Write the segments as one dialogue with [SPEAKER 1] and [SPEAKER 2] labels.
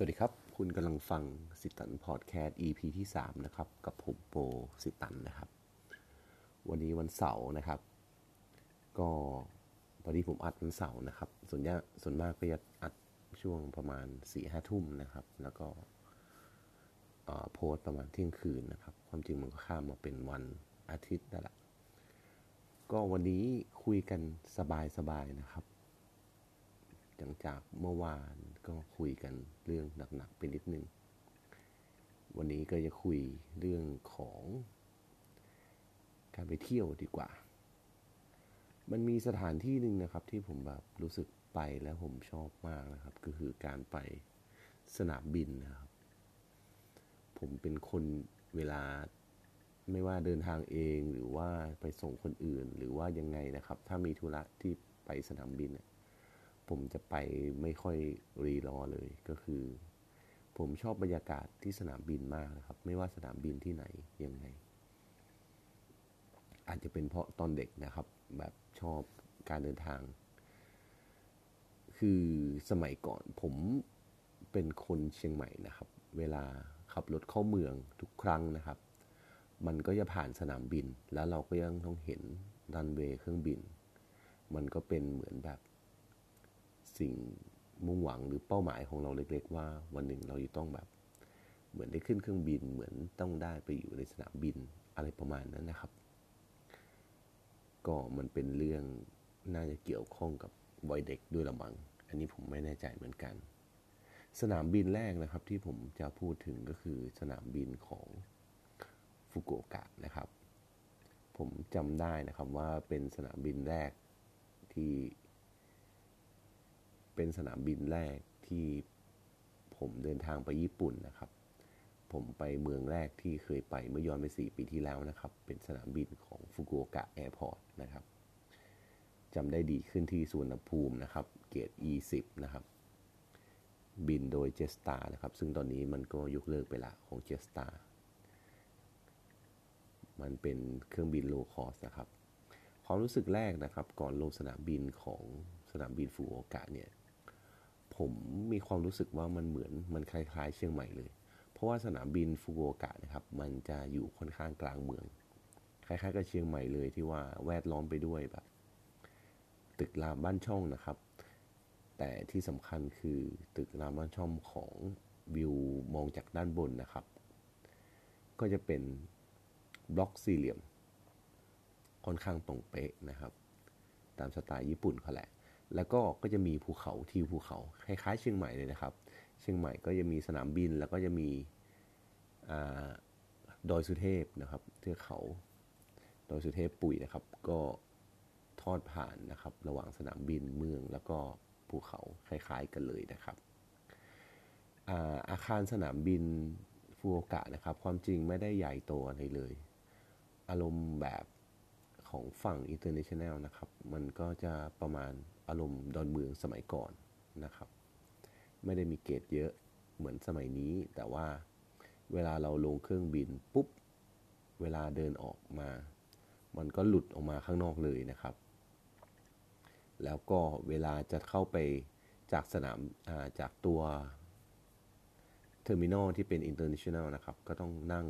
[SPEAKER 1] สวัสดีครับ คุณกำลังฟังสิตันพอดแคสต์ EP ที่ 3 นะครับ กับผมโปสิตันนะครับ วันนี้วันเสาร์นะครับ ก็ตอนนี้ผมอัดวันเสาร์นะครับ ส่วนยาส่วนมากก็จะอัดช่วงประมาณ4ี่ห้าทุ่มนะครับ แล้วก็โพสต์ประมาณเที่ยงคืนนะครับ ความจริงมันก็ข้ามมาเป็นวันอาทิตย์นั่นแหละก็วันนี้คุยกันสบายๆนะครับ หลังจากเมื่อวานก็คุยกันเรื่องหนักๆไปนิดนึง วันนี้ก็จะคุยเรื่องของการไปเที่ยวดีกว่า มันมีสถานที่หนึ่งนะครับที่ผมแบบรู้สึกไปแล้วผมชอบมากนะครับ ก็คือการไปสนามบินนะครับ ผมเป็นคนเวลาไม่ว่าเดินทางเองหรือว่าไปส่งคนอื่นหรือว่ายังไงนะครับ ถ้ามีธุระที่ไปสนามบิน ผมจะไปไม่ค่อยรีรอเลยก็คือ ผมชอบบรรยากาศที่สนามบินมากนะครับ ไม่ว่าสนามบินที่ไหนยังไง อาจจะเป็นเพราะตอนเด็กนะครับ แบบชอบการเดินทาง คือสมัยก่อนผมเป็นคนเชียงใหม่นะครับ เวลาขับรถเข้าเมืองทุกครั้งนะครับ มันก็จะผ่านสนามบิน แล้วเราก็ยังต้องเห็นรันเวย์เครื่องบิน มันก็เป็นเหมือนแบบ สิ่งมุ่งหวังหรือเป้าหมายของเราเล็ก ๆ ว่าวันหนึ่งเราจะต้องแบบ เหมือนได้ขึ้นเครื่องบินเหมือนต้องได้ไปอยู่ในสนามบินอะไรประมาณนั้นนะครับ ก็มันเป็นเรื่องน่าจะเกี่ยวข้องกับวัยเด็กด้วยละมัง อันนี้ผมไม่แน่ใจเหมือนกัน สนามบินแรกนะครับ ที่ผมจะพูดถึงก็คือสนามบินของฟุกุโอกะนะครับ ผมจำได้นะครับว่าเป็นสนามบินแรกที่ เป็นสนามบินแรกที่ผมเดินทางไปญี่ปุ่นนะครับ ผมไปเมืองแรกที่เคยไปเมื่อย้อนไป 4 ปีที่แล้วนะครับ เป็นสนามบินของฟุกุโอกะ airport นะครับจำได้ดีขึ้นที่สุวรรณภูมินะครับ gate E10 นะครับ บินโดย Jetstar นะครับ ซึ่งตอนนี้มันก็ยกเลิกไปละของ Jetstarมันเป็นเครื่องบินโลคอสนะครับ ความรู้สึกแรกนะครับ ก่อนลงสนามบินของสนามบินฟูโอกะเนี่ย ผมมีความรู้สึกว่ามันเหมือนมันคล้ายๆ เชียงใหม่เลย เพราะว่าสนามบินฟุกุโอกะนะครับ มันจะอยู่ค่อนข้างกลางเมือง คล้ายๆ กับเชียงใหม่เลยที่ว่าแวดล้อมไปด้วยแบบ ตึกรามบ้านช่องนะครับ แต่ที่สำคัญคือตึกรามบ้านช่องของวิวมองจากด้านบนนะครับ ก็จะเป็นบล็อกสี่เหลี่ยม ค่อนข้างตรงเป๊ะนะครับ ตามสไตล์ญี่ปุ่นเขาแหละ แล้วก็ก็จะมีภูเขาทิวภูเขาคล้ายๆเชียงใหม่เลยนะครับ เชียงใหม่ก็จะมีสนามบินแล้วก็จะมีดอยสุเทพนะครับเทือกเขาดอยสุเทพปุ๋ยนะครับ ก็ทอดผ่านนะครับ ระหว่างสนามบินเมืองแล้วก็ภูเขาคล้ายๆกันเลยนะครับอาอาคารสนามบินฟุกุโอกะนะครับ ความจริงไม่ได้ใหญ่โตอะไรเลย อารมณ์แบบ ของฝั่ง international นะครับ มันก็จะประมาณอารมณ์ดอนเมืองสมัยก่อนนะครับ ไม่ได้มี gate เยอะเหมือนสมัยนี้ แต่ว่าเวลาเราลงเครื่องบินปุ๊บ เวลาเดินออกมา มันก็หลุดออกมาข้างนอกเลยนะครับ แล้วก็เวลาจะเข้าไปจากสนามจากตัว terminal ที่เป็น international นะครับ ก็ต้องนั่ง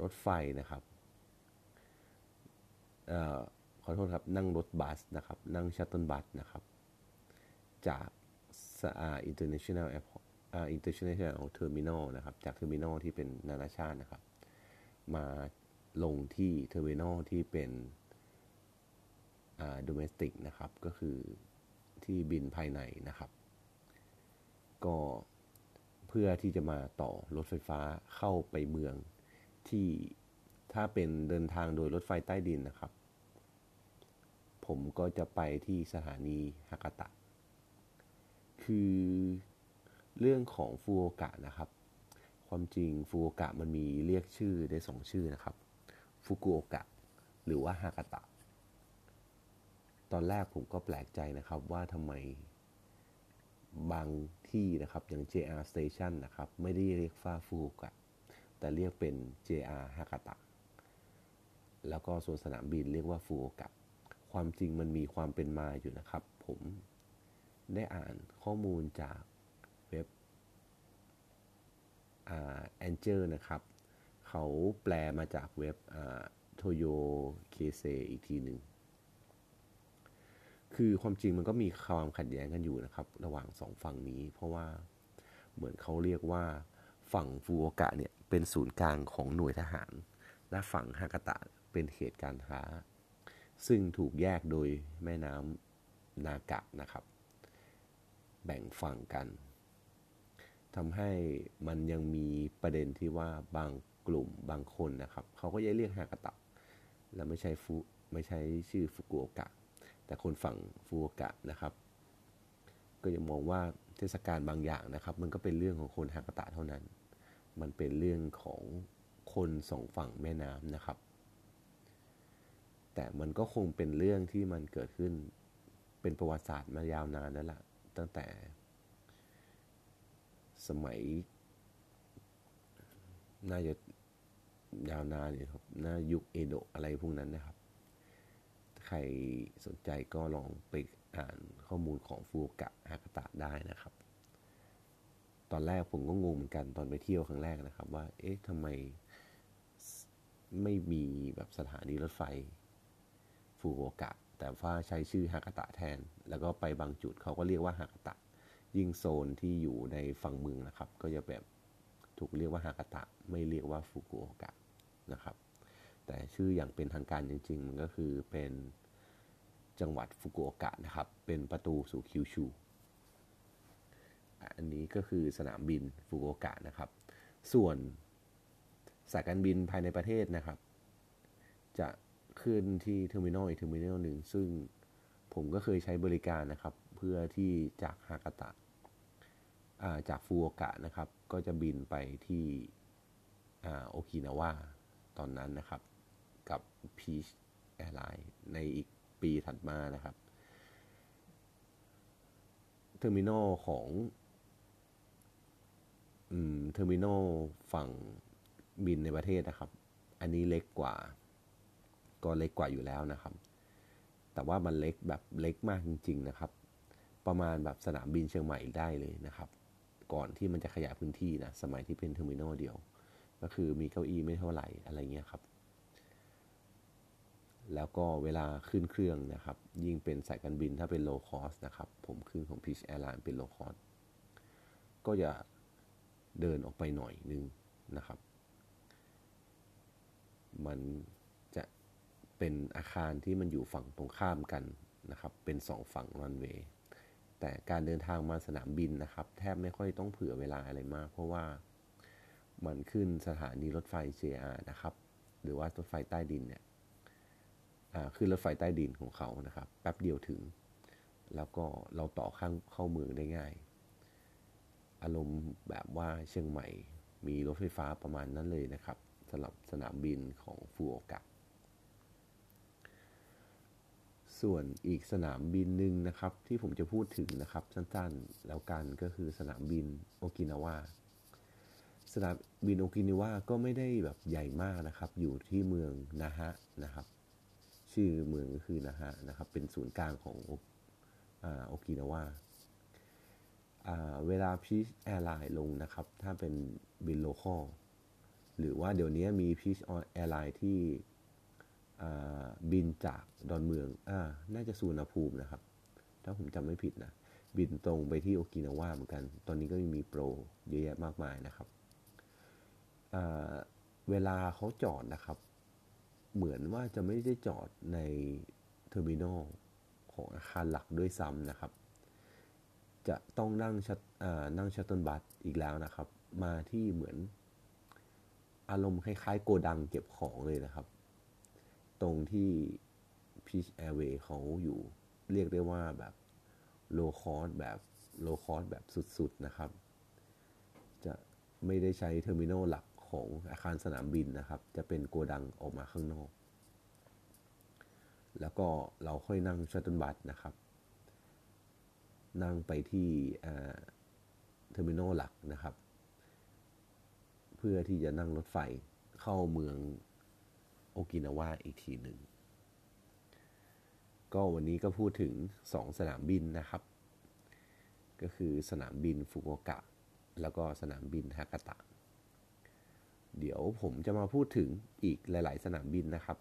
[SPEAKER 1] รถไฟนะครับ ขอโทษครับ นั่งรถบัสนะครับ นั่ง shuttle bus นะครับ จากอ่า international airport อา international terminal นะครับ จาก terminal ที่เป็นนานาชาตินะครับ มาลงที่ terminal ที่เป็นอ่า domestic นะครับ ก็คือที่บินภายในนะครับ ก็เพื่อที่จะมาต่อรถไฟฟ้าเข้าไปเมืองที่ ถ้าเป็นเดินทางโดยรถไฟใต้ดินนะครับ ผมก็จะไปที่สถานีฮากาตะ คือเรื่องของฟุกุโอกะนะครับ ความจริงฟูโอกะมันมีเรียกชื่อได้สองชื่อนะครับฟุกุโอกะหรือว่าฮากาตะ ตอนแรกผมก็แปลกใจนะครับว่าทำไมบางที่นะครับอย่าง JR Station นะครับ ไม่ได้เรียกฟ้าฟูโอกะแต่เรียกเป็น JR ฮากาตะ แล้วก็ส่วนสนามบินเรียกว่าฟูโอกะความจริงมันมีความเป็นมาอยู่นะครับ ผมได้อ่านข้อมูลจากเว็บแอนเจลนะครับ เขาแปลมาจากเว็บโทโยเคเซอีกทีหนึ่งคือความจริงมันก็มีความขัดแย้งกันอยู่นะครับ ระหว่างสองฝั่งนี้ เพราะว่าเหมือนเขาเรียกว่าฝั่งฟูโอกะเนี่ยเป็นศูนย์กลางของหน่วยทหาร และฝั่งฮากาตะ เป็นเขตการค้า ซึ่งถูกแยกโดยแม่น้ำนากะนะครับ แบ่งฝั่งกันทำให้มันยังมีประเด็นที่ว่าบางกลุ่มบางคนนะครับ เขาก็ยังเรียกฮากาตะ และไม่ใช่ฟุไม่ใช่ชื่อฟุกุโอกะ แต่คนฝั่งฟุกุโอกะนะครับ ก็ยังมองว่าเทศกาลบางอย่างนะครับ มันก็เป็นเรื่องของคนฮากาตะเท่านั้น มันเป็นเรื่องของคนสองฝั่งแม่น้ำนะครับ แต่มันก็คงเป็นเรื่องที่มันเกิดขึ้น เป็นประวัติศาสตร์มายาวนานแล้วล่ะ ตั้งแต่ สมัย น่าจะยาวนานเลยครับน่ายุคเอโดะอะไรพวกนั้นนะครับ ใครสนใจก็ลองไปอ่านข้อมูลของฟูกะฮากาตะได้นะครับ ตอนแรกผมก็งงเหมือนกันตอนไปเที่ยวครั้งแรกนะครับ ว่า เอ๊ะทำไมไม่มีแบบสถานีรถไฟ ฟูโอกะ แต่ว่าใช้ชื่อฮากาตะแทน แล้วก็ไปบางจุดเขาก็เรียกว่าฮากาตะ ยิ่งโซนที่อยู่ในฝั่งเมืองนะครับ ก็จะแบบถูกเรียกว่าฮากาตะ ไม่เรียกว่าฟุกุโอกะนะครับ แต่ชื่ออย่างเป็นทางการจริงๆ มันก็คือเป็นจังหวัดฟุกุโอกะนะครับ เป็นประตูสู่คิวชู อันนี้ก็คือสนามบินฟุกุโอกะนะครับ ส่วนสายการบินภายในประเทศนะครับ จะ ขึ้นที่ terminal อีก terminal หนึ่งซึ่งผมก็เคยใช้บริการนะครับ เพื่อที่จากฮากาตะจากฟุกุโอกะนะครับ ก็จะบินไปที่โอกินาวาตอนนั้นนะครับ กับ Peach Airline ในอีกปีถัดมานะครับterminal ของ terminal ฝั่งบินในประเทศนะครับ อันนี้เล็กกว่า ก็เล็กกว่าอยู่แล้วนะครับ แต่ว่ามันเล็กแบบเล็กมากจริง ๆนะครับ ประมาณแบบสนามบินเชียงใหม่ได้เลยนะครับ ก่อนที่มันจะขยายพื้นที่นะสมัยที่เป็น terminal เดียว ก็คือมีเก้าอี้ไม่เท่าไหร่อะไรเงี้ยครับ แล้วก็เวลาขึ้นเครื่องนะครับ ยิ่งเป็นสายการบินถ้าเป็น low cost นะครับ ผมขึ้นของ Peach Airline เป็น low cost ก็จะเดินออกไปหน่อยนึงนะครับ มัน เป็นอาคารที่มันอยู่ฝั่งตรงข้ามกันนะครับ เป็นสองฝั่งรันเวย์ แต่การเดินทางมาสนามบินนะครับ แทบไม่ค่อยต้องเผื่อเวลาอะไรมาก เพราะว่ามันขึ้นสถานีรถไฟ JR นะครับ หรือว่ารถไฟใต้ดินเนี่ยขึ้นรถไฟใต้ดินของเขานะครับ แป๊บเดียวถึง แล้วก็เราต่อข้างเข้าเมืองได้ง่าย อารมณ์แบบว่าเชียงใหม่ มีรถไฟฟ้าประมาณนั้นเลยนะครับสำหรับสนามบินของฟูโอกะ ส่วนอีกสนามบินหนึ่งนะครับ ที่ผมจะพูดถึงนะครับสั้นๆ แล้วกันก็คือสนามบินโอกินาวาสนามบินโอกินาวาก็ไม่ได้แบบใหญ่มากนะครับ อยู่ที่เมืองนาฮะนะครับ ชื่อเมืองก็คือนาฮะนะครับ เป็นศูนย์กลางของโอกินาวาเวลา Peach Airline ลงนะครับ ถ้าเป็นบิน local หรือว่าเดี๋ยวนี้มี Peach Airline ที่ บินจากดอนเมืองอ่าน่าจะสุวรรณภูมินะครับ ถ้าผมจำไม่ผิดนะ บินตรงไปที่โอกินาวาเหมือนกัน ตอนนี้ก็มีโปรเยอะแยะมากมายนะครับเวลาเขาจอดนะครับ เหมือนว่าจะไม่ได้จอดใน terminal ของอาคารหลักด้วยซ้ำนะครับ จะต้องนั่ง shut- นั่ง shuttle bus อีกแล้วนะครับ มาที่เหมือนอารมณ์คล้ายๆ โกดังเก็บของเลยนะครับ ตรงที่ Peach Airway เขาอยู่เรียกได้ว่าแบบ low cost แบบ low cost แบบสุดๆนะครับ จะไม่ได้ใช้ terminal หลักของอาคารสนามบินนะครับ จะเป็นโกดังออกมาข้างนอก แล้วก็เราค่อยนั่ง shuttle bus นะครับ นั่งไปที่ terminal หลักนะครับ เพื่อที่จะนั่งรถไฟเข้าเมือง โอกินาวาอีกทีหนึ่ง ก็วันนี้ก็พูดถึง 2 สนามบินนะครับ ก็คือสนามบินฟุกุโอกะ แล้วก็สนามบินฮากาตะ เดี๋ยวผมจะมาพูดถึงอีกหลาย ๆ สนามบินนะครับ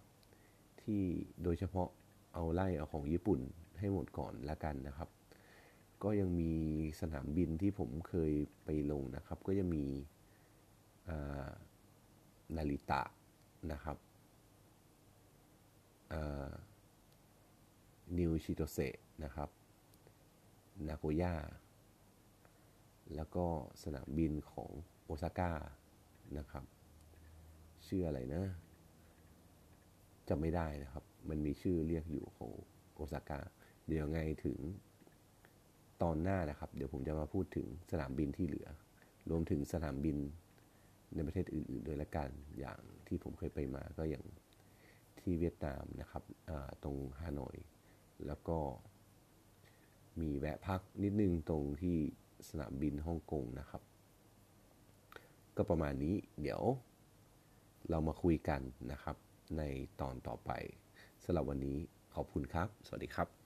[SPEAKER 1] ที่โดยเฉพาะเอาไล่เอาของญี่ปุ่นให้หมดก่อนละกันนะครับ ก็ยังมีสนามบินที่ผมเคยไปลงนะครับ ก็ยังมีนาริตะนะครับ นิวชิโตเซนะครับ นาโกย่า แล้วก็สนามบินของโอซาก้านะครับ ชื่ออะไรนะจำไม่ได้นะครับ มันมีชื่อเรียกอยู่ของโอซาก้า เดี๋ยวไงถึงตอนหน้านะครับ เดี๋ยวผมจะมาพูดถึงสนามบินที่เหลือ รวมถึงสนามบินในประเทศอื่นๆด้วยละกัน อย่างที่ผมเคยไปมาก็อย่าง ที่เวียดนามนะครับตรงฮานอย แล้วก็มีแวะพักนิดนึงตรงที่สนามบินฮ่องกงนะครับ ก็ประมาณนี้เดี๋ยวเรามาคุยกันนะครับในตอนต่อไปสำหรับวันนี้ขอบคุณครับ สวัสดีครับ